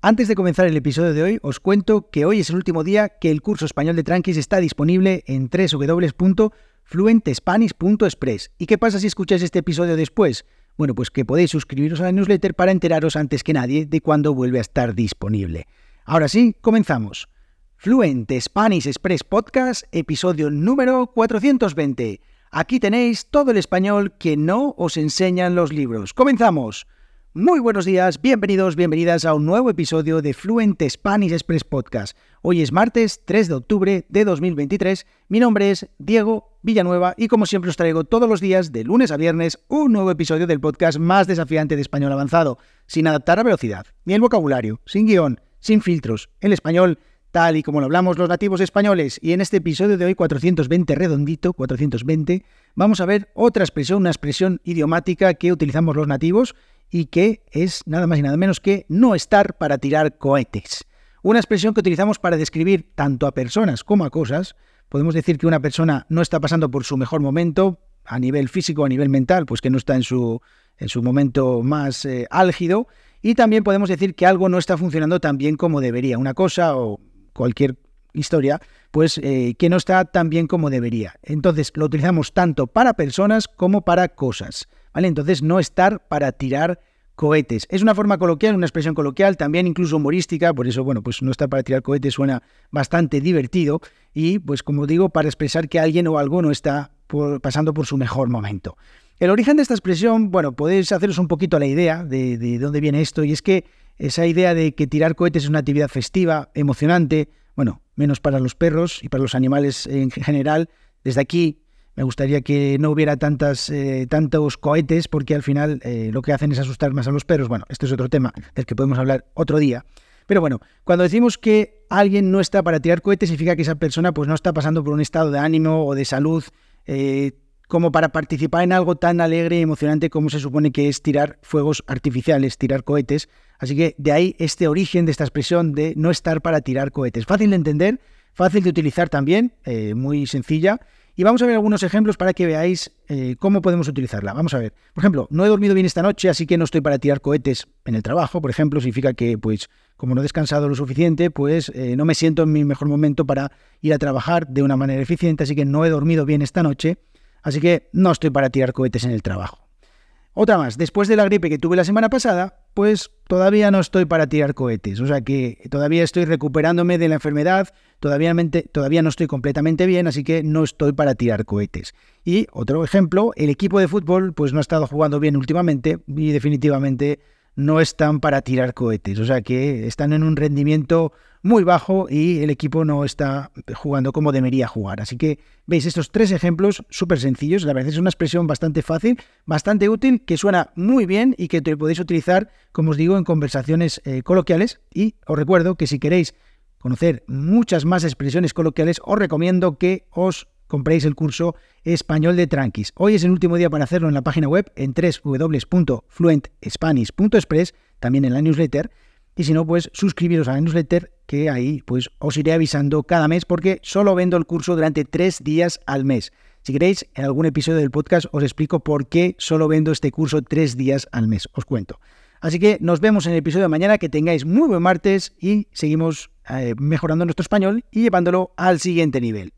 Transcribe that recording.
Antes de comenzar el episodio de hoy, os cuento que hoy es el último día que el curso español de Tranquis está disponible en www.fluentespanish.express. ¿Y qué pasa si escucháis este episodio después? Bueno, pues que podéis suscribiros a la newsletter para enteraros antes que nadie de cuándo vuelve a estar disponible. Ahora sí, comenzamos. Fluent Spanish Express Podcast, episodio número 420. Aquí tenéis todo el español que no os enseñan los libros. ¡Comenzamos! Muy buenos días, bienvenidos, bienvenidas a un nuevo episodio de Fluent Spanish Express Podcast. Hoy es martes 3 de octubre de 2023. Mi nombre es Diego Villanueva y como siempre os traigo todos los días, de lunes a viernes, un nuevo episodio del podcast más desafiante de español avanzado, sin adaptar a velocidad, ni el vocabulario, sin guion, sin filtros, el español tal y como lo hablamos los nativos españoles. Y en este episodio de hoy, 420 redondito, 420, vamos a ver otra expresión, una expresión idiomática que utilizamos los nativos y que es nada más y nada menos que no estar para tirar cohetes. Una expresión que utilizamos para describir tanto a personas como a cosas. Podemos decir que una persona no está pasando por su mejor momento, a nivel físico, a nivel mental, pues que no está en su, en su momento más eh, álgido. Y también podemos decir que algo no está funcionando tan bien como debería. Una cosa o cualquier historia, pues eh, que no está tan bien como debería. Entonces lo utilizamos tanto para personas como para cosas. Entonces, no estar para tirar cohetes. Es una forma coloquial, una expresión coloquial, también incluso humorística, por eso, bueno, pues no estar para tirar cohetes suena bastante divertido y, pues como digo, para expresar que alguien o algo no está pasando por su mejor momento. El origen de esta expresión, bueno, podéis haceros un poquito la idea de, de dónde viene esto, y es que esa idea de que tirar cohetes es una actividad festiva, emocionante, bueno, menos para los perros y para los animales en general, desde aquí me gustaría que no hubiera tantas, eh, tantos cohetes porque al final eh, lo que hacen es asustar más a los perros. Bueno, este es otro tema del que podemos hablar otro día. Pero bueno, cuando decimos que alguien no está para tirar cohetes, significa que esa persona pues, no está pasando por un estado de ánimo o de salud eh, como para participar en algo tan alegre y emocionante como se supone que es tirar fuegos artificiales, tirar cohetes. Así que de ahí este origen de esta expresión de no estar para tirar cohetes. Fácil de entender, fácil de utilizar también, muy sencilla y vamos a ver algunos ejemplos para que veáis eh, cómo podemos utilizarla. Vamos a ver. Por ejemplo, no he dormido bien esta noche, así que no estoy para tirar cohetes en el trabajo. Por ejemplo, significa que, pues, como no he descansado lo suficiente, pues eh, no me siento en mi mejor momento para ir a trabajar de una manera eficiente, así que no he dormido bien esta noche, así que no estoy para tirar cohetes en el trabajo. Otra más, después de la gripe que tuve la semana pasada, pues todavía no estoy para tirar cohetes, o sea que todavía estoy recuperándome de la enfermedad, todavía, no estoy completamente bien, así que no estoy para tirar cohetes. Y otro ejemplo, el equipo de fútbol pues no ha estado jugando bien últimamente y definitivamente no están para tirar cohetes, o sea que están en un rendimiento muy bajo y el equipo no está jugando como debería jugar. Así que veis estos tres ejemplos súper sencillos, la verdad es una expresión bastante fácil, bastante útil, que suena muy bien y que podéis utilizar, como os digo, en conversaciones eh, coloquiales. Y os recuerdo que si queréis conocer muchas más expresiones coloquiales, os recomiendo que os compréis el curso español de Tranquis. Hoy es el último día para hacerlo en la página web en www.fluentspanish.express, también en la newsletter. Y si no, pues suscribiros a la newsletter, que ahí pues os iré avisando cada mes, porque solo vendo el curso durante tres días al mes. Si queréis, en algún episodio del podcast os explico por qué solo vendo este curso tres días al mes. Os cuento. Así que nos vemos en el episodio de mañana, que tengáis muy buen martes y seguimos eh, mejorando nuestro español y llevándolo al siguiente nivel.